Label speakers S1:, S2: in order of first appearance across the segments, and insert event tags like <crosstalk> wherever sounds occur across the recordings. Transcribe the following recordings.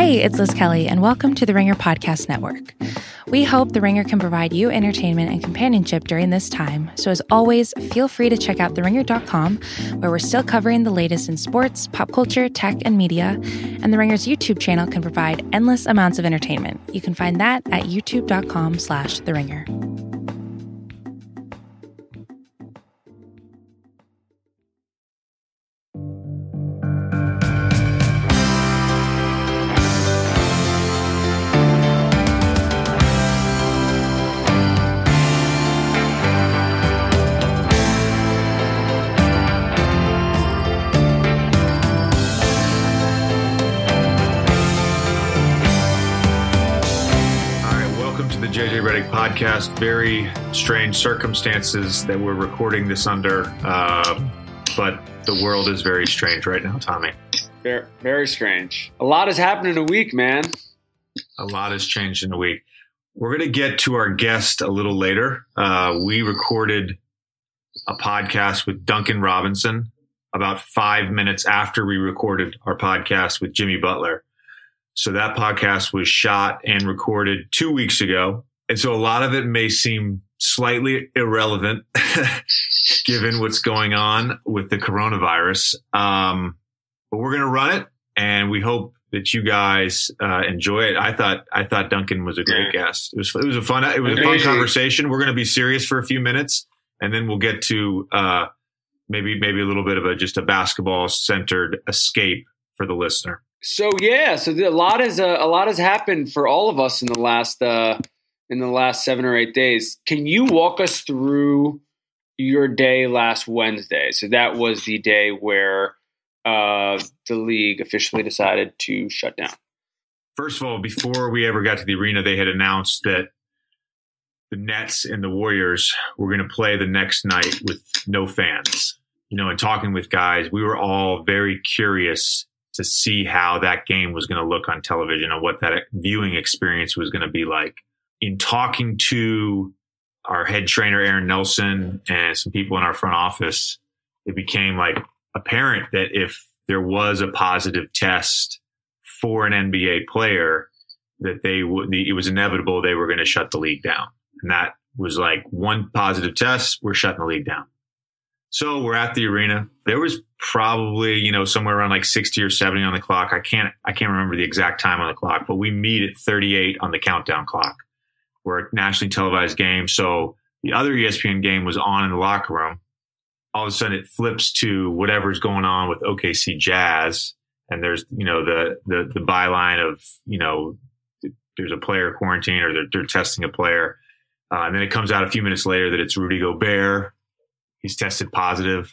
S1: Hey, it's Liz Kelly, and welcome to the Ringer Podcast Network. We hope the Ringer can provide you entertainment and companionship during this time. So, as always, feel free to check out theringer.com, where we're still covering the latest in sports, pop culture, tech, and media. And the Ringer's YouTube channel can provide endless amounts of entertainment. You can find that at youtube.com/slash the Ringer.
S2: Podcast. Very strange circumstances that we're recording this under, uh, but the world is very strange right now, Tommy.
S3: Very, very strange. A lot has happened in a week, man.
S2: A lot has changed in a week. We're going to get to our guest a little later. Uh, we recorded a podcast with Duncan Robinson about five minutes after we recorded our podcast with Jimmy Butler. So that podcast was shot and recorded two weeks ago. And so a lot of it may seem slightly irrelevant <laughs> given what's going on with the coronavirus. Um, but we're going to run it and we hope that you guys uh, enjoy it. I thought I thought Duncan was a great yeah. guest. It was it was a fun it was a fun conversation. We're going to be serious for a few minutes, and then we'll get to uh, maybe maybe a little bit of a just a basketball centered escape for the listener.
S3: So yeah, so a lot has uh, a lot has happened for all of us in the last uh, in the last seven or eight days. Can you walk us through your day last Wednesday? So that was the day where uh, the league officially decided to shut down.
S2: First of all, before we ever got to the arena, they had announced that the Nets and the Warriors were going to play the next night with no fans. You know, and talking with guys, we were all very curious to see how that game was going to look on television and what that viewing experience was going to be like in talking to our head trainer, Aaron Nelson, and some people in our front office, it became like apparent that if there was a positive test for an NBA player, that they would, it was inevitable they were going to shut the league down. And that was like one positive test, we're shutting the league down. So we're at the arena. There was probably, you know, somewhere around like 60 or 70 on the clock. I can't, I can't remember the exact time on the clock, but we meet at 38 on the countdown clock. We're a nationally televised game. So the other ESPN game was on in the locker room. All of a sudden it flips to whatever's going on with OKC Jazz. And there's, you know, the, the, the byline of, you know, there's a player quarantine or they're, they're testing a player. Uh, and then it comes out a few minutes later that it's Rudy Gobert. He's tested. And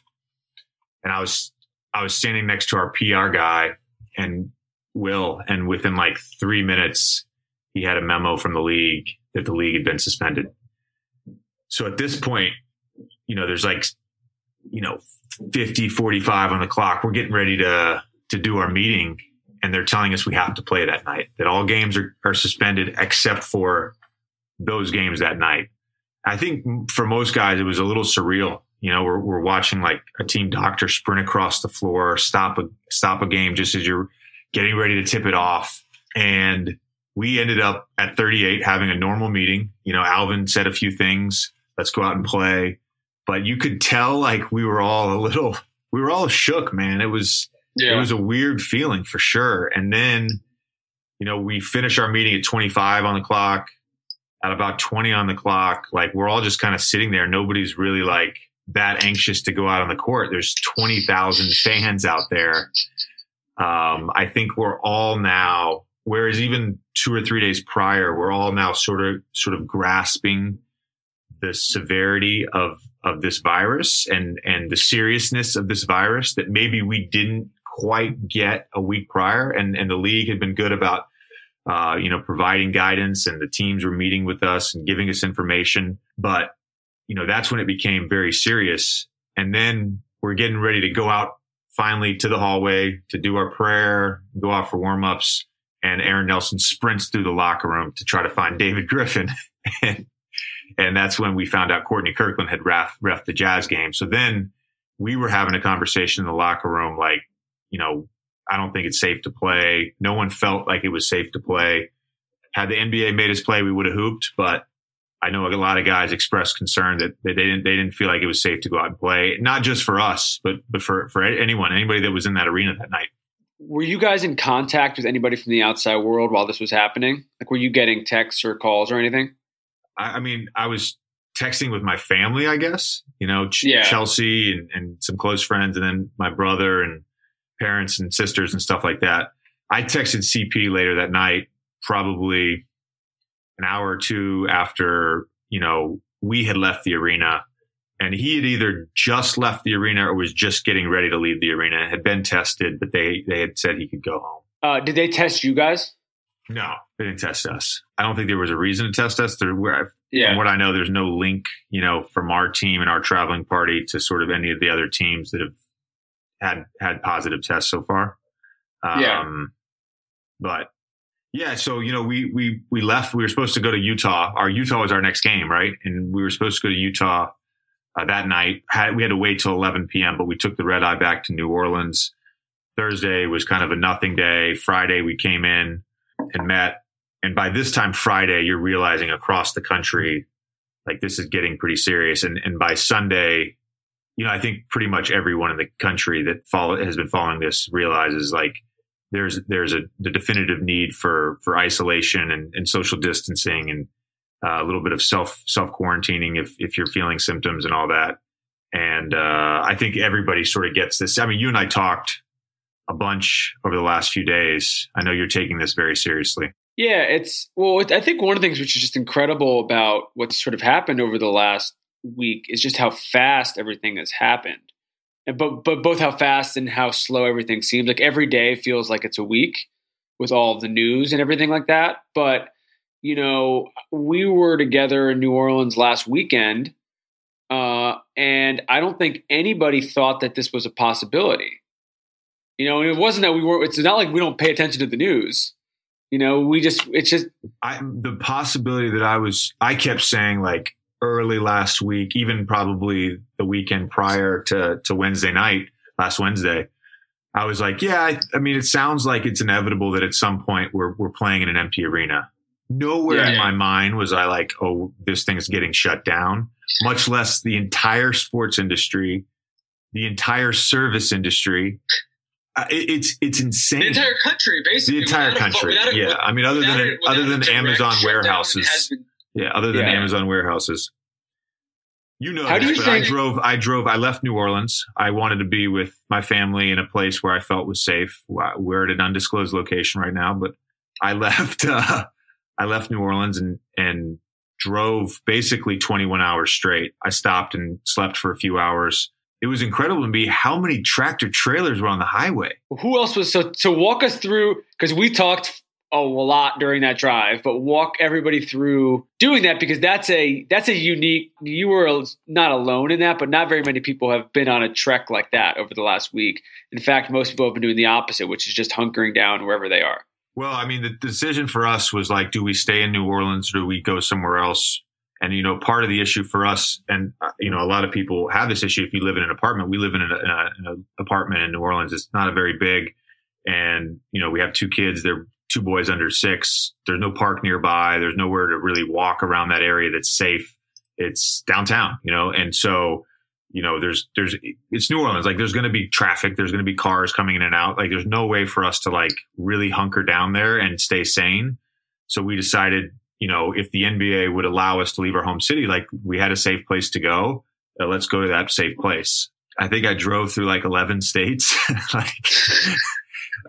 S2: I was, I was standing next to our PR guy and Will, and within like three minutes, he had a memo from the league the league had been suspended. So at this point, you know, there's like, you know, 50, 45 on the clock. We're getting ready to, to do our meeting and they're telling us we have to play that night, that all games are, are suspended except for those games that night. I think for most guys, it was a little surreal. You know, we're, we're watching like a team doctor sprint across the floor, stop a, stop a game just as you're getting ready to tip it off. And we ended up at 38 having a normal meeting. You know, Alvin said a few things. Let's go out and play. But you could tell like we were all a little, we were all shook, man. It was, yeah. it was a weird feeling for sure. And then, you know, we finish our meeting at 25 on the clock, at about 20 on the clock. Like we're all just kind of sitting there. Nobody's really like that anxious to go out on the court. There's 20,000 fans out there. Um, I think we're all now Whereas even two or three days prior, we're all now sort of sort of grasping the severity of of this virus and and the seriousness of this virus that maybe we didn't quite get a week prior. And and the league had been good about uh, you know providing guidance, and the teams were meeting with us and giving us information. But you know that's when it became very serious. And then we're getting ready to go out finally to the hallway to do our prayer, go out for warm ups and Aaron Nelson sprints through the locker room to try to find David Griffin. <laughs> and, and that's when we found out Courtney Kirkland had ref, ref the Jazz game. So then we were having a conversation in the locker room, like, you know, I don't think it's safe to play. No one felt like it was safe to play. Had the NBA made us play, we would have hooped, but I know a lot of guys expressed concern that they didn't they didn't feel like it was safe to go out and play, not just for us, but but for for anyone, anybody that was in that arena that night.
S3: Were you guys in contact with anybody from the outside world while this was happening? Like, were you getting texts or calls or anything?
S2: I, I mean, I was texting with my family, I guess. You know, Ch- yeah. Chelsea and, and some close friends, and then my brother and parents and sisters and stuff like that. I texted CP later that night, probably an hour or two after, you know, we had left the arena and he had either just left the arena or was just getting ready to leave the arena, had been tested, but they, they had said he could go home.
S3: Uh, did they test you guys?
S2: No, they didn't test us. I don't think there was a reason to test us. There, where, yeah. From what I know, there's no link, you know, from our team and our traveling party to sort of any of the other teams that have had had positive tests so far. Um, yeah. But yeah, so you know, we we we left. We were supposed to go to Utah. Our Utah was our next game, right? And we were supposed to go to Utah uh, that night. Had, we had to wait till 11 p.m., but we took the red eye back to New Orleans. Thursday was kind of a nothing day. Friday we came in and met, and by this time Friday, you're realizing across the country, like this is getting pretty serious. And and by Sunday, you know, I think pretty much everyone in the country that follow has been following this realizes like there's there's a the definitive need for for isolation and, and social distancing and uh, a little bit of self self quarantining if if you're feeling symptoms and all that. And uh, I think everybody sort of gets this. I mean, you and I talked a bunch over the last few days. I know you're taking this very seriously.
S3: Yeah, it's well. I think one of the things which is just incredible about what's sort of happened over the last week is just how fast everything has happened. And but but both how fast and how slow everything seems. Like every day feels like it's a week with all the news and everything like that. But you know, we were together in New Orleans last weekend, uh, and I don't think anybody thought that this was a possibility. You know, and it wasn't that we were. It's not like we don't pay attention to the news. You know, we just it's just
S2: I, the possibility that I was. I kept saying like early last week, even probably the weekend prior to, to Wednesday night, last Wednesday, I was like, yeah, I, I, mean, it sounds like it's inevitable that at some point we're, we're playing in an empty arena. Nowhere yeah, in yeah. my mind was I like, oh, this thing's getting shut down, much less the entire sports industry, the entire service industry. Uh, it, it's it's insane.
S3: The entire country, basically.
S2: The entire country. A, yeah, I mean, other than other than Amazon warehouses. Been, yeah, other than yeah. Amazon warehouses. You know, How do you think- I drove. I drove. I left New Orleans. I wanted to be with my family in a place where I felt was safe. We're at an undisclosed location right now, but I <laughs> left. Uh, I left New Orleans and and drove basically 21 hours straight. I stopped and slept for a few hours. It was incredible to me how many tractor trailers were on the highway.
S3: Who else was so? To walk us through because we talked a lot during that drive, but walk everybody through doing that because that's a that's a unique. You were not alone in that, but not very many people have been on a trek like that over the last week. In fact, most people have been doing the opposite, which is just hunkering down wherever they are.
S2: Well, I mean, the decision for us was like, do we stay in New Orleans or do we go somewhere else? And you know, part of the issue for us, and uh, you know, a lot of people have this issue. If you live in an apartment, we live in an, in an apartment in New Orleans. It's not a very big, and you know, we have two kids. They're two boys under six. There's no park nearby. There's nowhere to really walk around that area that's safe. It's downtown, you know, and so you know, there's there's it's New Orleans. Like there's going to be traffic. There's going to be cars coming in and out. Like there's no way for us to like really hunker down there and stay sane. So we decided, you know, if the NBA would allow us to leave our home city, like we had a safe place to go. Uh, let's go to that safe place. I think I drove through like 11 states. <laughs> like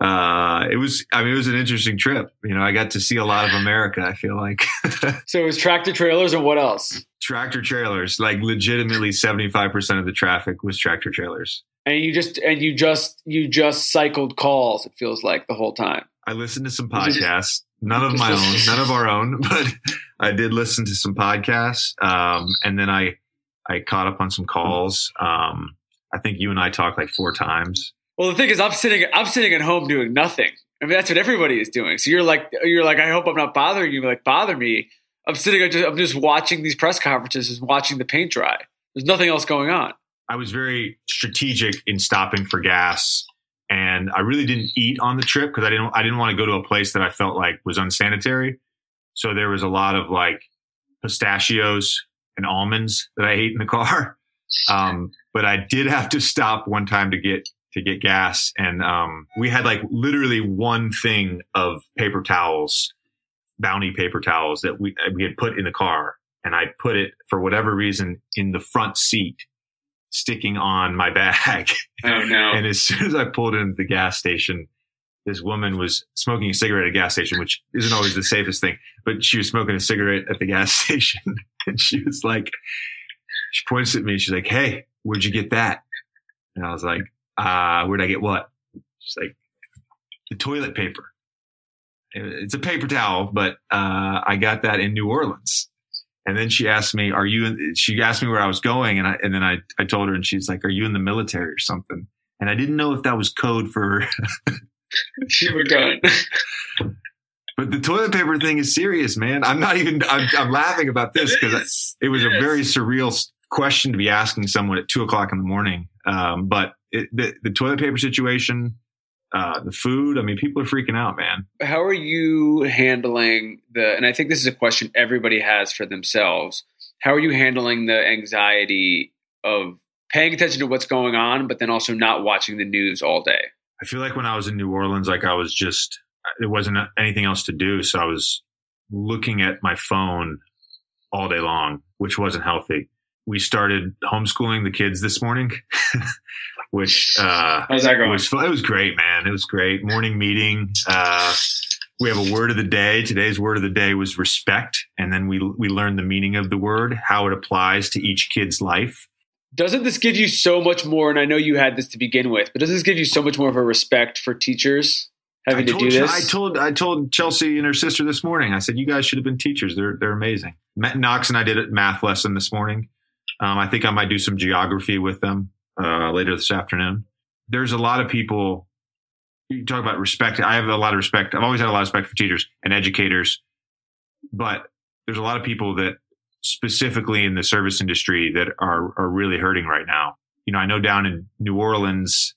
S2: uh, it was, I mean, it was an interesting trip. You know, I got to see a lot of America, I feel like. <laughs>
S3: so it was tractor trailers and what else?
S2: Tractor trailers, like legitimately 75% of the traffic was tractor trailers.
S3: And you just, and you just, you just cycled calls, it feels like the whole time.
S2: I listened to some podcasts, none of my own, none of our own, <laughs> but I did listen to some podcasts. Um, and then I, I caught up on some calls. Um, I think you and I talked like four times.
S3: Well, the thing is, I'm sitting, I'm sitting at home doing nothing. I mean, that's what everybody is doing. So you're like, you're like, I hope I'm not bothering you. Like, bother me. I'm sitting, I'm just, I'm just watching these press conferences, and watching the paint dry. There's nothing else going on.
S2: I was very strategic in stopping for gas. and I really didn't eat on the trip because I didn't I didn't want to go to a place that I felt like was unsanitary. So there was a lot of like pistachios and almonds that I ate in the car. <laughs> Um, but I did have to stop one time to get to get gas, and um, we had like literally one thing of paper towels, bounty paper towels that we we had put in the car, and I put it for whatever reason in the front seat, sticking on my bag. <laughs>
S3: Oh no!
S2: and as soon as I pulled into the gas station, this woman was smoking a cigarette at a gas station, which isn't always the safest thing, but she was smoking a cigarette at the gas <laughs> station, and she was like, she points at me, she's like, "Hey, where'd you get that?" And I was like, "Uh, where'd I get what?" She's like, "The toilet paper." It's a paper towel, but uh, I got that in New Orleans. And then she asked me, "Are you?" In, she asked me where I was going, and I and then I I told her, and she's like, "Are you in the military or something?" And I didn't know if that was code for.
S3: you were done.
S2: But the toilet paper thing is serious, man. I'm not even. I'm, I'm laughing about this because it, it, was a very surreal question to be asking someone at two o'clock in the morning. Um, but it, the, the toilet paper situation, uh, the food. I mean, people are freaking out, man.
S3: How are you handling the? And I think this is a question everybody has for themselves. How are you handling the anxiety of paying attention to what's going on, but then also not watching the news all day?
S2: I feel like when I was in New Orleans, like I was just there wasn't anything else to do, so I was looking at my phone all day long, which wasn't healthy. We started homeschooling the kids this morning, <laughs> which uh,
S3: how's that going?
S2: Was, it was great, man. It was great. Morning meeting. Uh, we have a word of the day. Today's word of the day was respect, and then we we learned the meaning of the word, how it applies to each kid's life.
S3: Doesn't this give you so much more? And I know you had this to begin with, but does this give you so much more of a respect for teachers having to do this?
S2: I told I told Chelsea and her sister this morning. I said, "You guys should have been teachers. They're they're amazing." Knox and I did a math lesson this morning. Um, I think I might do some geography with them uh, later this afternoon. There's a lot of people. You talk about respect. I have a lot of respect. I've always had a lot of respect for teachers and educators, but there's a lot of people that specifically in the service industry that are are really hurting right now. You know, I know down in New Orleans,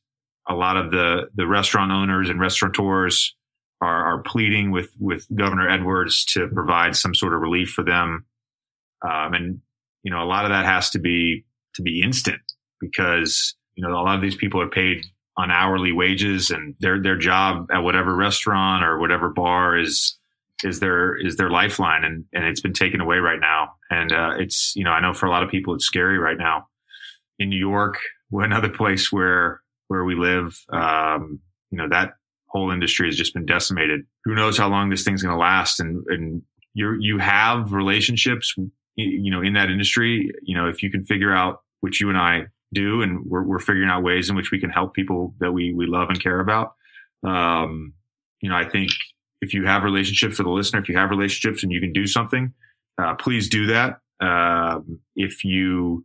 S2: a lot of the the restaurant owners and restaurateurs are, are pleading with with Governor Edwards to provide some sort of relief for them, um, and you know, a lot of that has to be to be instant because you know a lot of these people are paid on hourly wages and their their job at whatever restaurant or whatever bar is is their is their lifeline and and it's been taken away right now. And uh, it's you know I know for a lot of people it's scary right now. In New York <laughs> another place where where we live um, you know that whole industry has just been decimated. Who knows how long this thing's going to last and and you you have relationships you know in that industry you know if you can figure out which you and I do and we're, we're figuring out ways in which we can help people that we we love and care about um, you know I think if you have relationships for the listener, if you have relationships and you can do something, uh, please do that. Um, if you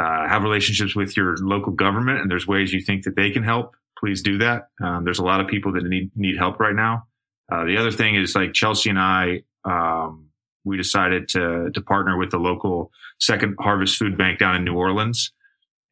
S2: uh, have relationships with your local government and there's ways you think that they can help, please do that. Um, there's a lot of people that need need help right now. Uh, the other thing is like Chelsea and I, um, we decided to to partner with the local Second Harvest Food Bank down in New Orleans,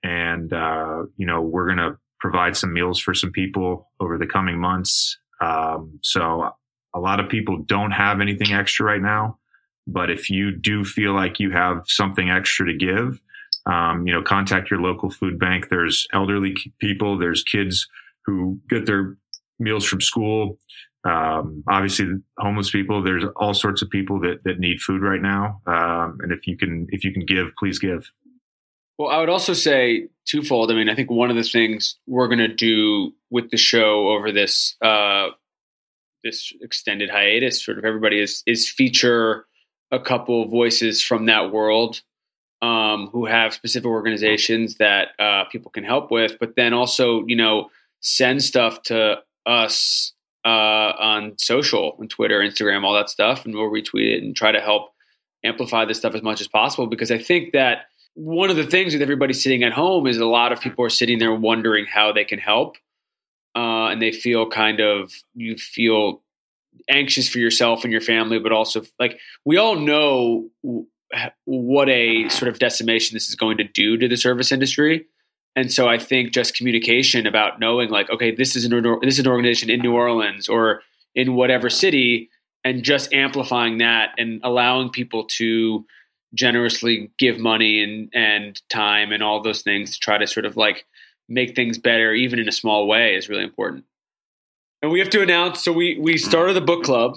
S2: and uh, you know we're going to provide some meals for some people over the coming months. Um, so a lot of people don't have anything extra right now, but if you do feel like you have something extra to give, um, you know, contact your local food bank. There's elderly people, there's kids who get their meals from school. Um, obviously, homeless people. There's all sorts of people that that need food right now. Um, and if you can, if you can give, please give.
S3: Well, I would also say twofold. I mean, I think one of the things we're going to do with the show over this uh, this extended hiatus, sort of everybody is is feature a couple of voices from that world um, who have specific organizations that uh, people can help with, but then also you know send stuff to us uh, on social, on Twitter, Instagram, all that stuff, and we'll retweet it and try to help amplify this stuff as much as possible because I think that one of the things with everybody sitting at home is a lot of people are sitting there wondering how they can help uh, and they feel kind of you feel anxious for yourself and your family, but also like we all know what a sort of decimation this is going to do to the service industry. And so I think just communication about knowing like, okay, this is an this is an organization in New Orleans or in whatever city, and just amplifying that and allowing people to generously give money and and time and all those things to try to sort of like make things better, even in a small way, is really important. And we have to announce. So we we started the book club,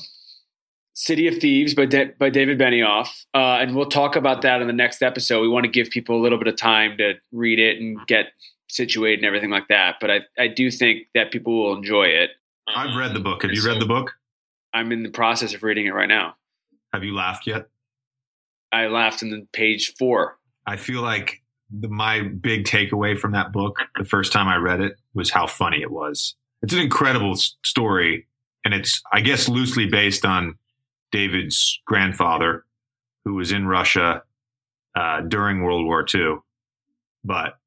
S3: City of Thieves by De- by David Benioff, uh, and we'll talk about that in the next episode. We want to give people a little bit of time to read it and get situated and everything like that. But I I do think that people will enjoy it.
S2: I've read the book. Have you read the book?
S3: I'm in the process of reading it right now.
S2: Have you laughed yet?
S3: I laughed in the page four.
S2: I feel like the, my big takeaway from that book, the first time I read it, was how funny it was. It's an incredible story, and it's, I guess, loosely based on David's grandfather, who was in Russia uh, during World War II. But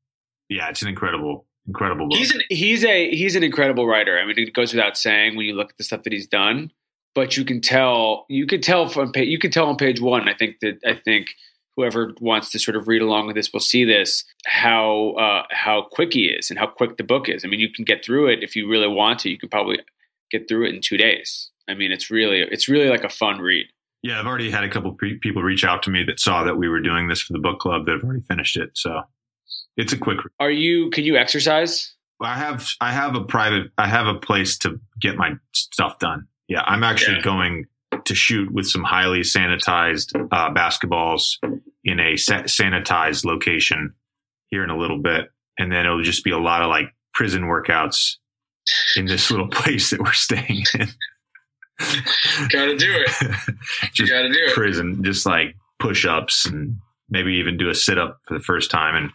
S2: yeah, it's an incredible, incredible book.
S3: He's an, he's a he's an incredible writer. I mean, it goes without saying when you look at the stuff that he's done. But you can tell, you can tell from you can tell on page one. I think that I think whoever wants to sort of read along with this will see this how uh, how quick he is and how quick the book is. I mean, you can get through it if you really want to. You can probably get through it in two days. I mean, it's really it's really like a fun read.
S2: Yeah, I've already had a couple pre- people reach out to me that saw that we were doing this for the book club that have already finished it. So it's a quick. Read.
S3: Are you? Can you exercise?
S2: I have I have a private I have a place to get my stuff done. Yeah, I'm actually yeah. going to shoot with some highly sanitized uh, basketballs in a sanitized location here in a little bit, and then it'll just be a lot of like prison workouts in this little <laughs> place that we're staying in. <laughs>
S4: gotta do it. <laughs>
S2: just
S4: gotta do it.
S2: Prison, just like push ups and maybe even do a sit up for the first time. And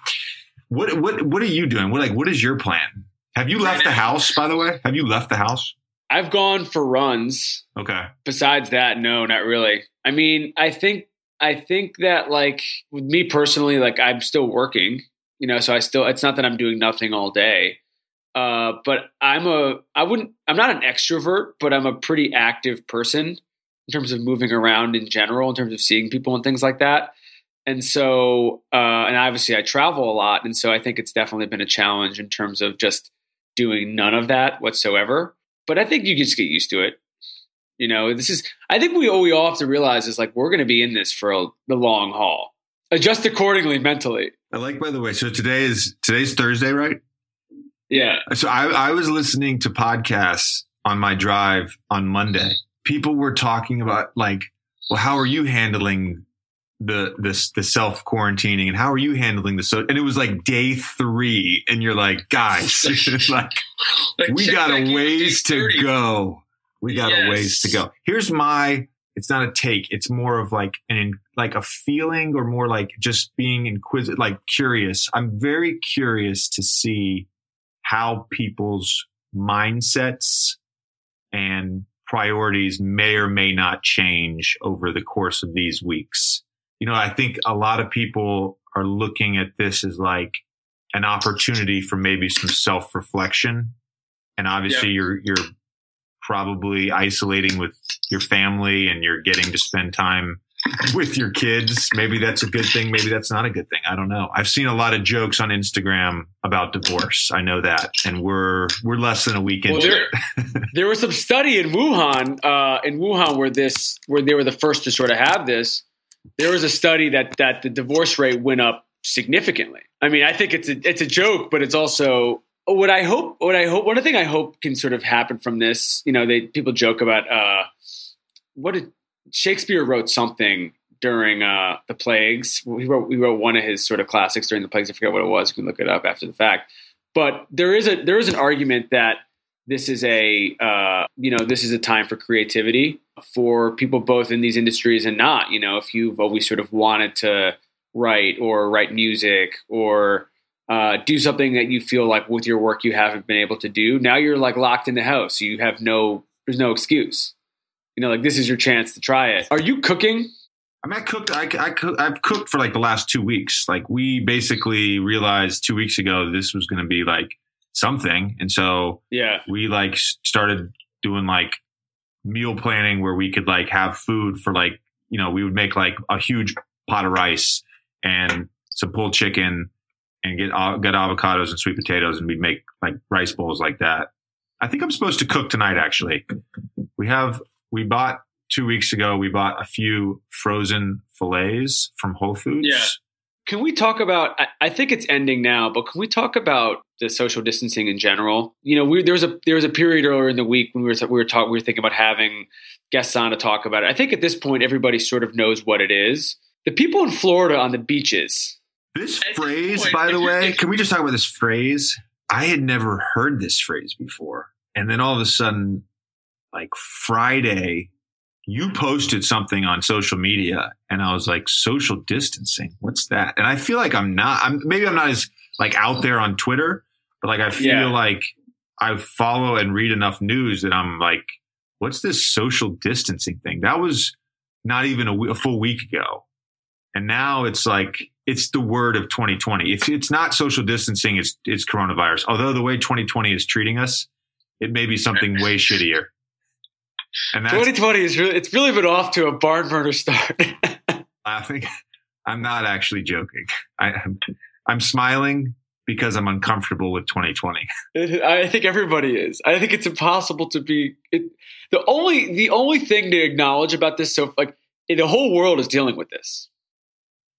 S2: what what what are you doing? What like what is your plan? Have you left the house? By the way, have you left the house?
S3: I've gone for runs.
S2: Okay.
S3: Besides that, no, not really. I mean, I think I think that like with me personally, like I'm still working, you know, so I still it's not that I'm doing nothing all day. Uh, but I'm a I wouldn't I'm not an extrovert, but I'm a pretty active person in terms of moving around in general, in terms of seeing people and things like that. And so, uh, and obviously I travel a lot, and so I think it's definitely been a challenge in terms of just doing none of that whatsoever but I think you just get used to it. You know, this is, I think we, all we all have to realize is like, we're going to be in this for a, the long haul. Adjust accordingly mentally.
S2: I like, by the way, so today is, today's Thursday, right?
S3: Yeah.
S2: So I, I was listening to podcasts on my drive on Monday. People were talking about like, well, how are you handling the this the self quarantining and how are you handling the so and it was like day three and you're like guys <laughs> <laughs> like, like we got a ways to go we got yes. a ways to go here's my it's not a take it's more of like an like a feeling or more like just being inquisitive like curious i'm very curious to see how people's mindsets and priorities may or may not change over the course of these weeks you know, I think a lot of people are looking at this as like an opportunity for maybe some self reflection. And obviously yeah. you're, you're probably isolating with your family and you're getting to spend time with your kids. Maybe that's a good thing. Maybe that's not a good thing. I don't know. I've seen a lot of jokes on Instagram about divorce. I know that, and we're we're less than a week well, into
S3: there, it. <laughs> there was some study in Wuhan, uh, in Wuhan, where this where they were the first to sort of have this, there was a study that that the divorce rate went up significantly. I mean, I think it's a it's a joke, but it's also what I hope. What I hope. One thing I hope can sort of happen from this. You know, they people joke about uh, what did Shakespeare wrote something during uh, the plagues. He wrote he wrote one of his sort of classics during the plagues. I forget what it was. You can look it up after the fact. But there is a there is an argument that this is a uh, you know this is a time for creativity for people both in these industries and not you know if you've always sort of wanted to write or write music or uh, do something that you feel like with your work you haven't been able to do now you're like locked in the house you have no there's no excuse you know like this is your chance to try it are you cooking
S2: I mean, I cooked. I, I, I've cooked for like the last two weeks. Like we basically realized two weeks ago this was going to be like something. And so
S3: yeah,
S2: we like started doing like meal planning where we could like have food for like, you know, we would make like a huge pot of rice and some pulled chicken and get get avocados and sweet potatoes, and we'd make like rice bowls like that. I think I'm supposed to cook tonight. Actually, we have we bought two weeks ago. We bought a few frozen fillets from Whole Foods.
S3: Yeah. Can we talk about? I, I think it's ending now, but can we talk about the social distancing in general? You know, we, there was a there was a period earlier in the week when we were we were talking we were thinking about having guests on to talk about it. I think at this point everybody sort of knows what it is. The people in Florida on the beaches.
S2: This phrase, point, by the way, can we just talk about this phrase? I had never heard this phrase before. And then all of a sudden, like Friday, you posted something on social media and I was like, social distancing. What's that? And I feel like I'm not, I'm maybe I'm not as like out there on Twitter, but like I feel yeah. like I follow and read enough news that I'm like, what's this social distancing thing? That was not even a, a full week ago. And now it's like, it's the word of 2020. It's, it's not social distancing. It's, it's coronavirus. Although the way 2020 is treating us, it may be something way <laughs> shittier.
S3: And 2020 is really, it's really been off to a barn burner start.
S2: laughing. I'm not actually joking. I, I'm, I'm smiling because I'm uncomfortable with 2020.
S3: I think everybody is. I think it's impossible to be it, the only the only thing to acknowledge about this. So like the whole world is dealing with this.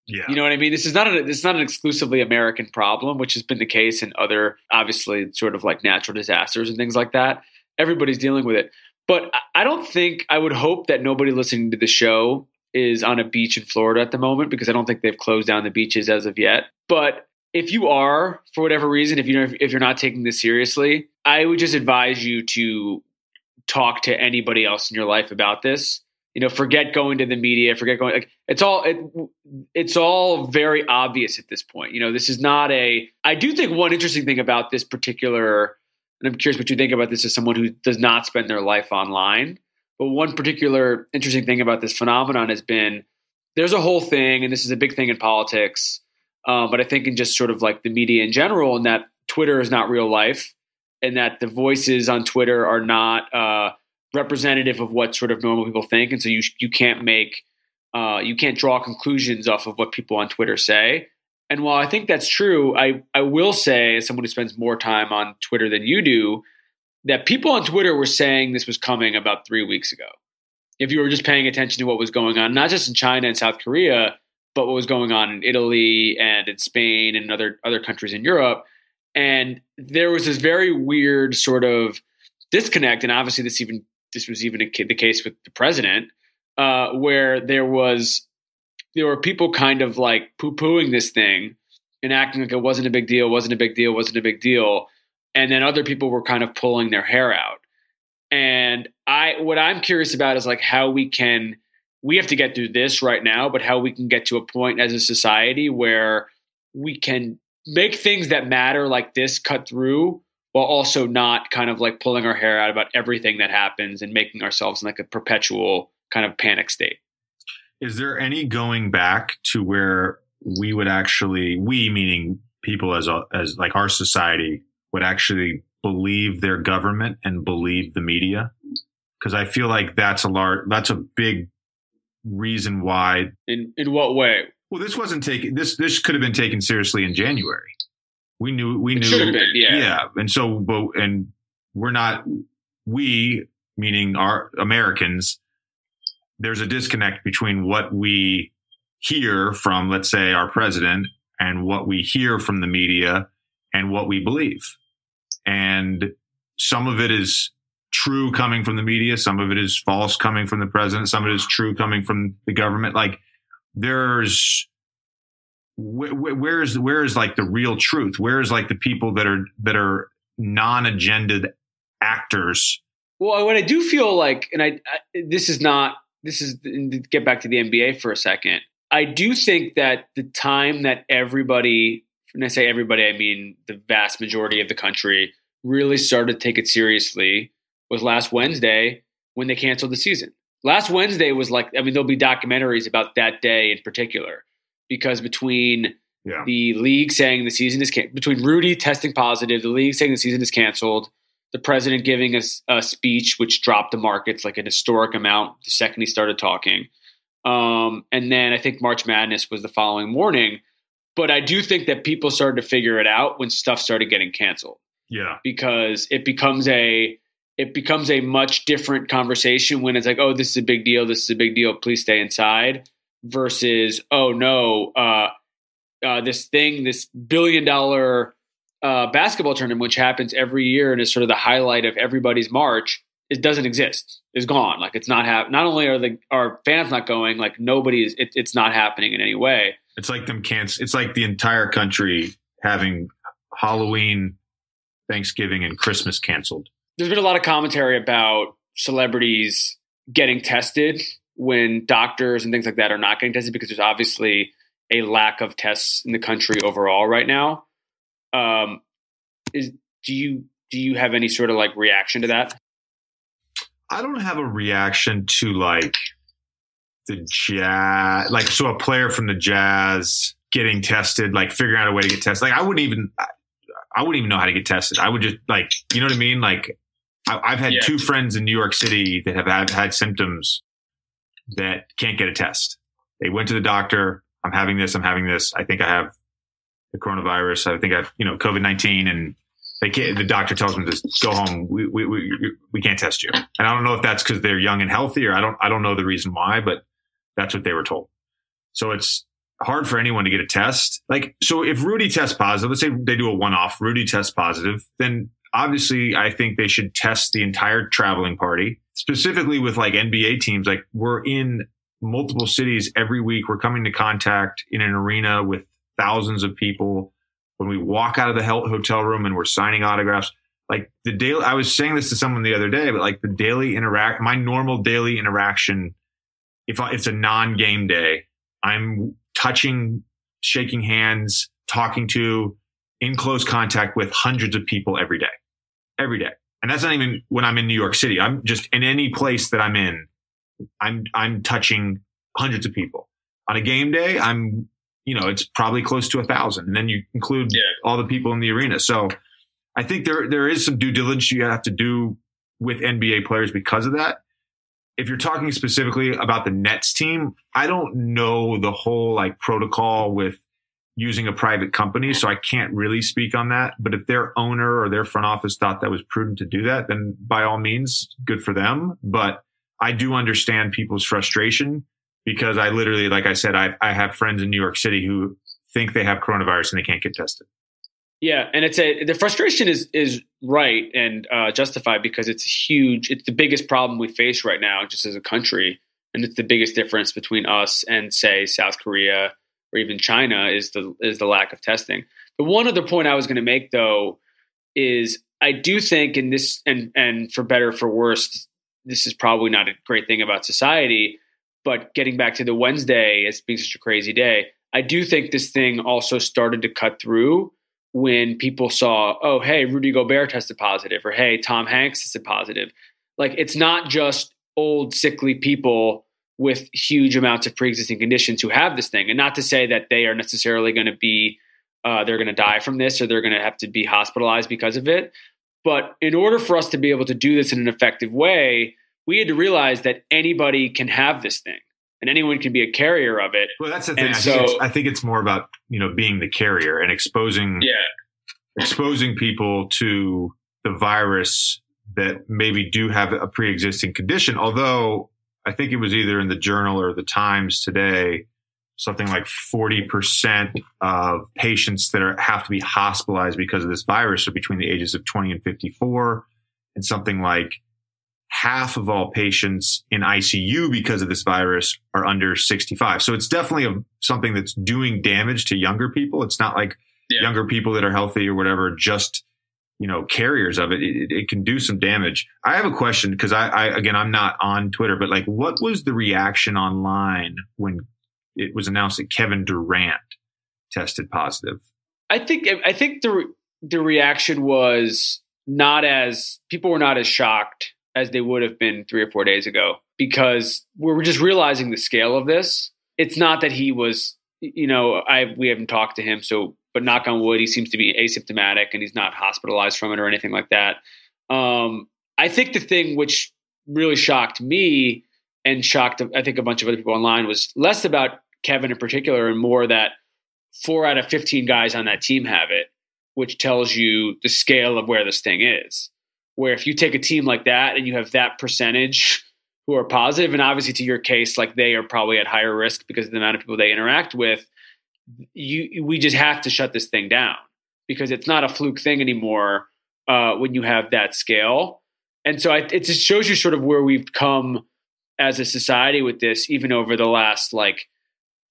S2: Yeah.
S3: You know what I mean? This is not a, this is not an exclusively American problem, which has been the case in other obviously sort of like natural disasters and things like that. Everybody's dealing with it. But I don't think I would hope that nobody listening to the show is on a beach in Florida at the moment because I don't think they've closed down the beaches as of yet. But if you are, for whatever reason, if you if you're not taking this seriously, I would just advise you to talk to anybody else in your life about this. You know, forget going to the media, forget going. Like, it's all it, it's all very obvious at this point. You know, this is not a. I do think one interesting thing about this particular and I'm curious what you think about this as someone who does not spend their life online. But one particular interesting thing about this phenomenon has been there's a whole thing, and this is a big thing in politics, uh, but I think in just sort of like the media in general, and that Twitter is not real life, and that the voices on Twitter are not uh, representative of what sort of normal people think, and so you you can't make uh, you can't draw conclusions off of what people on Twitter say. And while I think that's true, I, I will say, as someone who spends more time on Twitter than you do, that people on Twitter were saying this was coming about three weeks ago. If you were just paying attention to what was going on, not just in China and South Korea, but what was going on in Italy and in Spain and other other countries in Europe, and there was this very weird sort of disconnect. And obviously, this even this was even the case with the president, uh, where there was there were people kind of like poo pooing this thing and acting like it wasn't a big deal, wasn't a big deal, wasn't a big deal. And then other people were kind of pulling their hair out. And I, what I'm curious about is like how we can, we have to get through this right now, but how we can get to a point as a society where we can make things that matter like this cut through while also not kind of like pulling our hair out about everything that happens and making ourselves in like a perpetual kind of panic state.
S2: Is there any going back to where we would actually, we meaning people as a, as like our society would actually believe their government and believe the media? Because I feel like that's a large, that's a big reason why.
S3: In in what way?
S2: Well, this wasn't taken. This this could have been taken seriously in January. We knew we
S3: it
S2: knew.
S3: Should have been, yeah.
S2: Yeah, and so, but and we're not. We meaning our Americans there's a disconnect between what we hear from, let's say, our president and what we hear from the media and what we believe. And some of it is true coming from the media, some of it is false coming from the president, some of it is true coming from the government. Like there's where is where is like the real truth? Where is like the people that are that are non-agended actors?
S3: Well, what I do feel like, and I, I this is not this is to get back to the NBA for a second. I do think that the time that everybody, when I say everybody, I mean the vast majority of the country, really started to take it seriously was last Wednesday when they canceled the season. Last Wednesday was like, I mean, there'll be documentaries about that day in particular because between yeah. the league saying the season is can- between Rudy testing positive, the league saying the season is canceled, the president giving a, a, speech which dropped the markets like an historic amount the second he started talking. Um, and then I think March Madness was the following morning. but I do think that people started to figure it out when stuff started getting canceled
S2: Yeah.
S3: because it becomes a it becomes a much different conversation when it's like, oh, this is a big deal, this is a big deal, please stay inside, versus, oh no, uh, uh, this thing, this billion dollar uh, basketball tournament, which happens every year and is sort of the highlight of everybody's March, it doesn't exist, is gone. Like it's not hap- Not only are the are fans not going, like nobody is. It, it's not happening in any way.
S2: It's like them can't. It's like the entire country having Halloween, Thanksgiving, and Christmas canceled.
S3: there's been a lot of commentary about celebrities getting tested when doctors and things like that are not getting tested because there's obviously a lack of tests in the country overall right now. Um, is do you do you have any sort of like reaction to that?
S2: I don't have a reaction to like the jazz, like so a player from the Jazz getting tested, like figuring out a way to get tested. Like I wouldn't even, I, wouldn't even know how to get tested. I would just like, you know what I mean? Like I, I've had
S4: Yeah.
S2: two friends in New York City that have had, had symptoms that can't get a test. They went to the doctor. I'm having this. I'm having this. I think I have the coronavirus. I think I've, you know, COVID 19 and they can't, the doctor tells them to go home. We, we, we, we can't test you. And I don't know if that's because they're young and healthy or I don't, I don't know the reason why, but that's what they were told. So it's hard for anyone to get a test. Like, so if Rudy tests positive, let's say they do a one off, Rudy tests positive, then obviously I think they should test the entire traveling party, specifically with like NBA teams. Like we're in multiple cities every week. We're coming to contact in an arena with thousands of people. When we walk out of the hotel room and we're signing autographs, like the daily, I was saying this to someone the other day, but like the daily interact, my normal daily interaction, if I, it's a non game day, I'm touching, shaking hands, talking to, in close contact with hundreds of people every day, every day. And that's not even when I'm in New York City. I'm just in any place that I'm in. I'm, I'm touching hundreds of people on a game day. I'm, you know, it's probably close to a thousand. And then you include
S4: Yeah.
S2: all the people in the arena. So I think there, there is some due diligence you have to do with NBA players because of that. If you're talking specifically about the Nets team, I don't know the whole like protocol with using a private company, so I can't really speak on that. But if their owner or their front office thought that was prudent to do that, then by all means, good for them. But I do understand people's frustration because I literally, like I said, I, I have friends in New York City who think they have coronavirus and they can't get tested.
S3: Yeah, and it's a the frustration is is right and uh, justified because it's a huge. It's the biggest problem we face right now, just as a country, and it's the biggest difference between us and say South Korea or even China is the is the lack of testing. The one other point I was going to make though is I do think in this and and for better or for worse, this is probably not a great thing about society. But getting back to the Wednesday as being such a crazy day, I do think this thing also started to cut through when people saw, oh, hey, Rudy Gobert tested positive, or hey, Tom Hanks tested positive. Like it's not just old, sickly people with huge amounts of pre-existing conditions who have this thing, and not to say that they are necessarily going to be, uh, they're going to die from this, or they're going to have to be hospitalized because of it. But in order for us to be able to do this in an effective way, we had to realize that anybody can have this thing, and anyone can be a carrier of it.
S2: Well, that's the thing. I, think
S3: so-
S2: it's, I think it's more about you know being the carrier and exposing
S4: Yeah.
S2: exposing people to the virus that maybe do have a pre-existing condition. Although I think it was either in the Journal or the Times today, something like forty percent of patients that are have to be hospitalized because of this virus are between the ages of twenty and fifty-four, and something like half of all patients in ICU because of this virus are under 65. So it's definitely a, something that's doing damage to younger people. It's not like
S4: Yeah.
S2: younger people that are healthy or whatever, just, you know, carriers of it. It, it can do some damage. I have a question because I, I, again, I'm not on Twitter, but like, what was the reaction online when it was announced that Kevin Durant tested positive?
S3: I think I think the the reaction was not as people were not as shocked as they would have been three or four days ago because we're just realizing the scale of this. It's not that he was, you know, I we haven't talked to him, so but knock on wood, he seems to be asymptomatic and he's not hospitalized from it or anything like that. Um, I think the thing which really shocked me and shocked I think a bunch of other people online was less about Kevin in particular and more that four out of 15 guys on that team have it, which tells you the scale of where this thing is. Where if you take a team like that and you have that percentage who are positive, and obviously to your case, like they are probably at higher risk because of the amount of people they interact with, you we just have to shut this thing down because it's not a fluke thing anymore uh, when you have that scale. And so I, it just shows you sort of where we've come as a society with this, even over the last like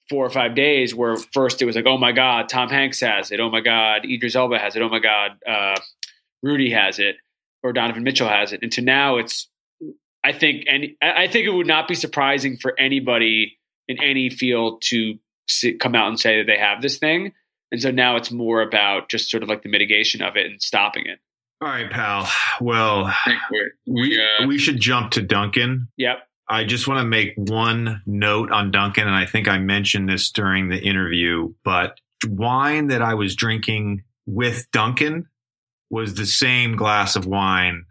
S3: four or five days, where first it was like, oh my God, Tom Hanks has it. Oh my God, Idris Elba has it. Oh my God, uh, Rudy has it, or Donovan Mitchell has it. And to now, it's I think and I think it would not be surprising for anybody in any field to see, come out and say that they have this thing. And so now it's more about just sort of like the mitigation of it and stopping it.
S2: All right, pal. Well, we
S4: uh,
S2: we should jump to Duncan.
S3: Yep.
S2: I just want to make one note on Duncan, and I think I mentioned this during the interview, but wine that I was drinking with Duncan was the same glass of wine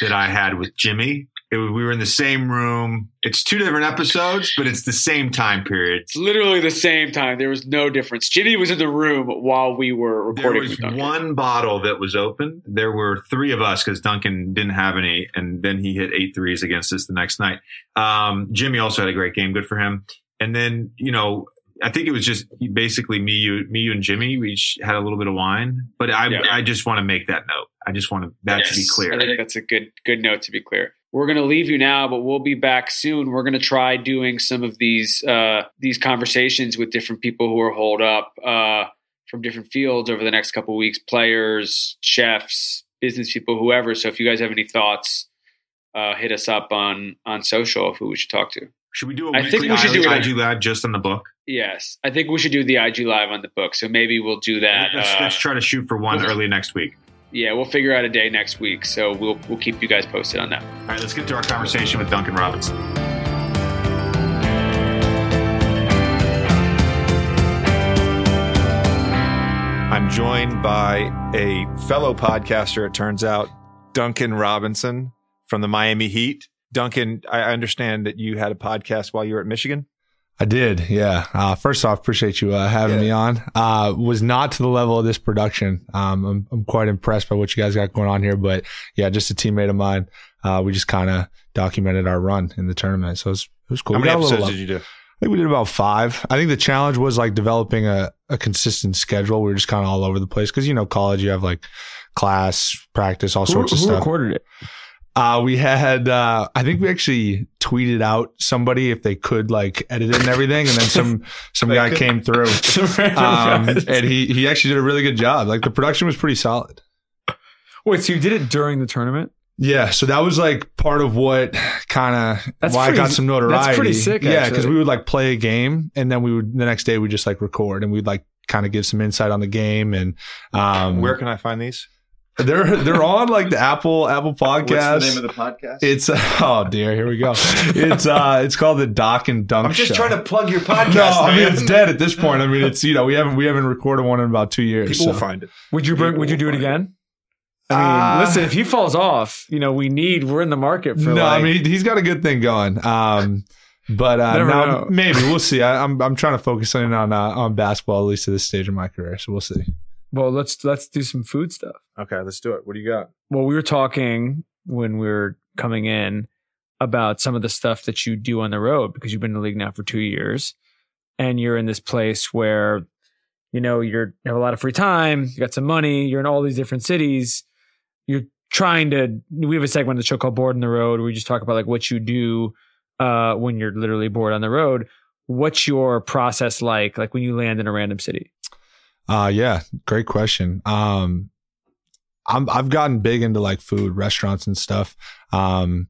S2: that I had with Jimmy. It, we were in the same room. It's two different episodes, but it's the same time period.
S3: It's literally the same time. There was no difference. Jimmy was in the room while we were recording. There was
S2: one bottle that was open. There were three of us because Duncan didn't have any, and then he hit eight threes against us the next night. Um, Jimmy also had a great game, good for him. And then you know, I think it was just basically me, you, me, you, and Jimmy. We each had a little bit of wine, but I,
S3: Yeah.
S2: I just want to make that note. I just want to, that to be clear.
S3: I think that's a good good note to be clear. We're going to leave you now, but we'll be back soon. We're going to try doing some of these uh, these conversations with different people who are holed up uh, from different fields over the next couple of weeks: players, chefs, business people, whoever. So if you guys have any thoughts, uh, hit us up on on social of who we should talk to.
S2: Should we do a
S3: I think we should do.
S2: IG live just on the book?
S3: Yes, I think we should do the IG live on the book. So maybe we'll do that.
S2: let's,
S3: uh,
S2: let's try to shoot for one early next week.
S3: yeah, we'll figure out a day next week. So we'll we'll keep you guys posted on that.
S2: All right, let's get to our conversation with Duncan Robinson.
S5: I'm joined by a fellow podcaster, it turns out, Duncan Robinson from the Miami Heat. Duncan, I understand that you had a podcast while you were at Michigan.
S6: I did, yeah. Uh, first off, appreciate you uh, having
S5: Yeah.
S6: me on. Uh, was not to the level of this production. Um, I'm, I'm quite impressed by what you guys got going on here, but yeah, just a teammate of mine. Uh, we just kind of documented our run in the tournament, so it was, it was cool.
S5: How
S6: We
S5: many
S6: got a little
S5: episodes did you do?
S6: I think we did about five. I think the challenge was like developing a, a consistent schedule. We were just kind of all over the place because you know college, you have like class, practice, all
S7: Who,
S6: sorts of
S7: who
S6: stuff.
S7: recorded it?
S6: Uh, we had, uh, I think we actually tweeted out somebody if they could like edit it and everything. And then some, <laughs> some guy
S5: could-
S6: came <laughs> through, um, and he, he actually did a really good job. Like the production was pretty solid.
S7: Wait, so you did it during the tournament?
S6: Yeah. So that was like part of what kind of why
S7: pretty-
S6: I got some notoriety.
S7: that's pretty sick,
S6: Yeah. Cause we would like play a game and then we would, the next day we just like record and we'd like kind of give some insight on the game. And, um,
S5: Where can I find these?
S6: They're, they're on like the Apple, Apple podcast.
S5: What's the name of the podcast?
S6: It's <laughs> oh dear, here we go. It's uh it's called the Doc and Dunk
S5: I'm just
S6: Show.
S5: trying to plug your <laughs> podcast.
S6: No, I mean it's dead at this point. I mean it's you know we haven't we haven't recorded one in about two years.
S5: People
S6: so.
S5: will find it.
S7: Would you bring,
S5: People
S7: would you do it
S5: find
S7: again? I mean,
S6: Uh,
S7: listen, if he falls off, you know, we need, we're in the market for
S6: No,
S7: like,
S6: I mean he's got a good thing going. Um, but uh, now maybe we'll see. I, I'm I'm trying to focus in on uh, on basketball at least at this stage of my career. So we'll see.
S7: Well, let's, let's do some food stuff.
S5: Okay, let's do it. What do you got?
S7: Well, we were talking when we were coming in about some of the stuff that you do on the road because you've been in the league now for two years and you're in this place where, you know, you're, you have a lot of free time, you got some money, you're in all these different cities. You're trying to, we have a segment on the show called Board on the Road where we just talk about like what you do uh, when you're literally bored on the road. What's your process like, like when you land in a random city?
S6: Uh yeah, great question. Um I'm I've gotten big into like food, restaurants and stuff. Um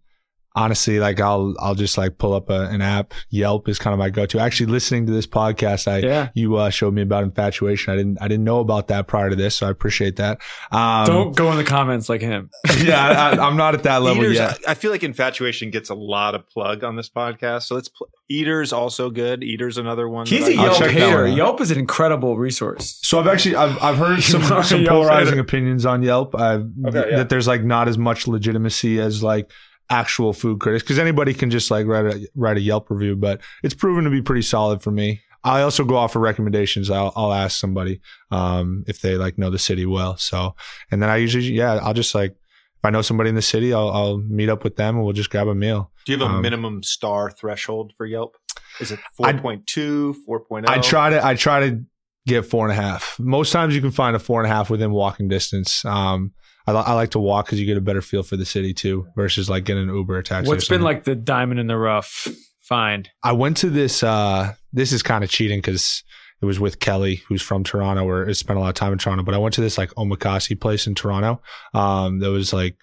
S6: honestly, like I'll I'll just like pull up a, an app. Yelp is kind of my go-to. Actually listening to this podcast, I
S7: Yeah.
S6: you uh, showed me about infatuation. I didn't I didn't know about that prior to this, so I appreciate that. Um
S7: Don't go in the comments like him. <laughs>
S6: yeah, I, I'm not at that level
S5: Eaters,
S6: yet.
S5: I I feel like infatuation gets a lot of plug on this podcast. So let's. Pl- Eaters also good. Eaters another one.
S7: He's
S5: that
S7: a
S5: I-
S6: I'll
S7: Yelp
S6: check
S7: hater. Yelp is an incredible resource.
S6: So I've actually I've I've heard <laughs> some some polarizing opinions on Yelp. I've,
S5: Okay, yeah.
S6: That there's like not as much legitimacy as like actual food critics because anybody can just like write a write a Yelp review, but it's proven to be pretty solid for me. I also go off for recommendations. I'll, I'll ask somebody um, if they like know the city well. So, and then I usually, yeah, I'll just like if I know somebody in the city, I'll, I'll meet up with them and we'll just grab a meal.
S2: Do you have a
S6: Um,
S2: minimum star threshold for Yelp? Is it
S6: I'd-
S2: 4.2, 4.0?
S6: I try to I try to get four and a half. Most times you can find a four and a half within walking distance. Um, I, I like to walk because you get a better feel for the city too, versus like getting an Uber or taxi. or
S3: What's been like the diamond in the rough find?
S6: I went to this. Uh, this is kind of cheating because it was with Kelly, who's from Toronto, or has spent a lot of time in Toronto. But I went to this like omakase place in Toronto. Um, that was like it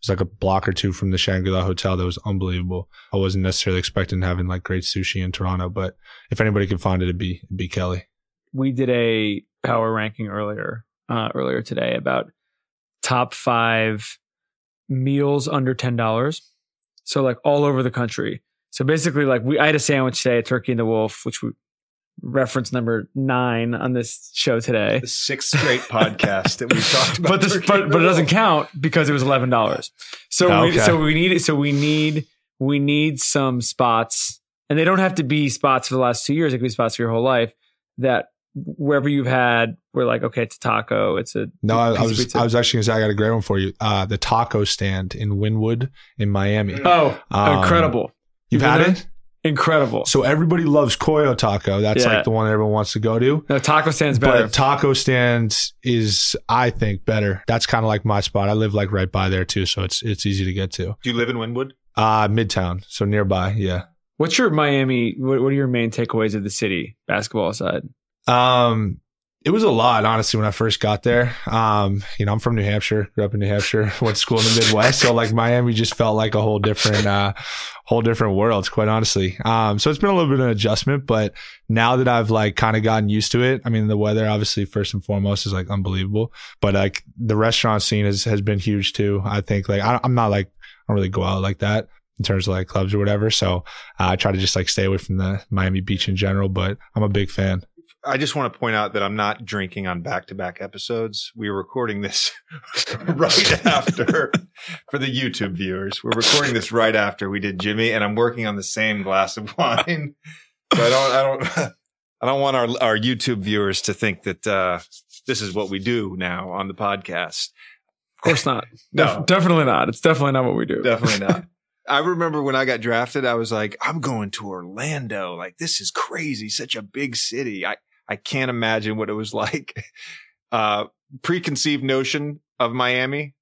S6: was like a block or two from the Shangri La Hotel. That was unbelievable. I wasn't necessarily expecting having like great sushi in Toronto, but if anybody could find it, it'd be it'd be Kelly.
S3: we did a power ranking earlier uh, earlier today about top five meals under ten dollars. So like all over the country. So basically, like we I had a sandwich today, a turkey and the wolf, which we reference number nine on this show today.
S2: the sixth straight <laughs> podcast that we talked about.
S3: But this, but, but it doesn't count because it was eleven dollars. So we, so we need so we need we need some spots, and they don't have to be spots for the last two years. It could be spots for your whole life. That wherever you've had, we're like, okay, it's a taco. It's a
S6: No, I, I was
S3: pizza.
S6: I was actually gonna say I got a great one for you. Uh, the taco stand in Wynwood in Miami.
S3: oh
S6: Um,
S3: incredible,
S6: You've
S3: been
S6: had
S3: there?
S6: it.
S3: incredible.
S6: So everybody loves Coyo Taco. That's
S3: Yeah.
S6: like the one everyone wants to go to.
S3: No, taco stands better.
S6: But taco stand is, I think, better. That's kind of like my spot. I live like right by there too, so it's it's easy to get to.
S2: Do you live in Wynwood?
S6: Uh Midtown, so nearby. Yeah.
S3: What's your Miami? What, what are your main takeaways of the city, basketball aside?
S6: Um, it was a lot, honestly, when I first got there. Um, you know, I'm from New Hampshire, grew up in New Hampshire, <laughs> went to school in the Midwest. So like Miami just felt like a whole different, uh, whole different world, quite honestly. Um, so it's been a little bit of an adjustment, but now that I've like kind of gotten used to it, I mean, the weather obviously first and foremost is like unbelievable, but like the restaurant scene has, has been huge too. I think like, I, I'm not like, I don't really go out like that in terms of like clubs or whatever. So uh, I try to just like stay away from the Miami beach in general, but I'm a big fan.
S2: I just want to point out that I'm not drinking on back to back episodes. We are recording this <laughs> right <laughs> after for the YouTube viewers. We're recording this right after we did Jimmy, and I'm working on the same glass of wine. So I don't, I don't, <laughs> I don't want our our YouTube viewers to think that uh, this is what we do now on the podcast.
S3: Of course not.
S2: No.
S3: Def- definitely not. It's definitely not what we do.
S2: Definitely not. I remember when I got drafted, I was like, I'm going to Orlando. Like, this is crazy. Such a big city. I, I can't imagine what it was <laughs> like. Uh, preconceived notion of Miami.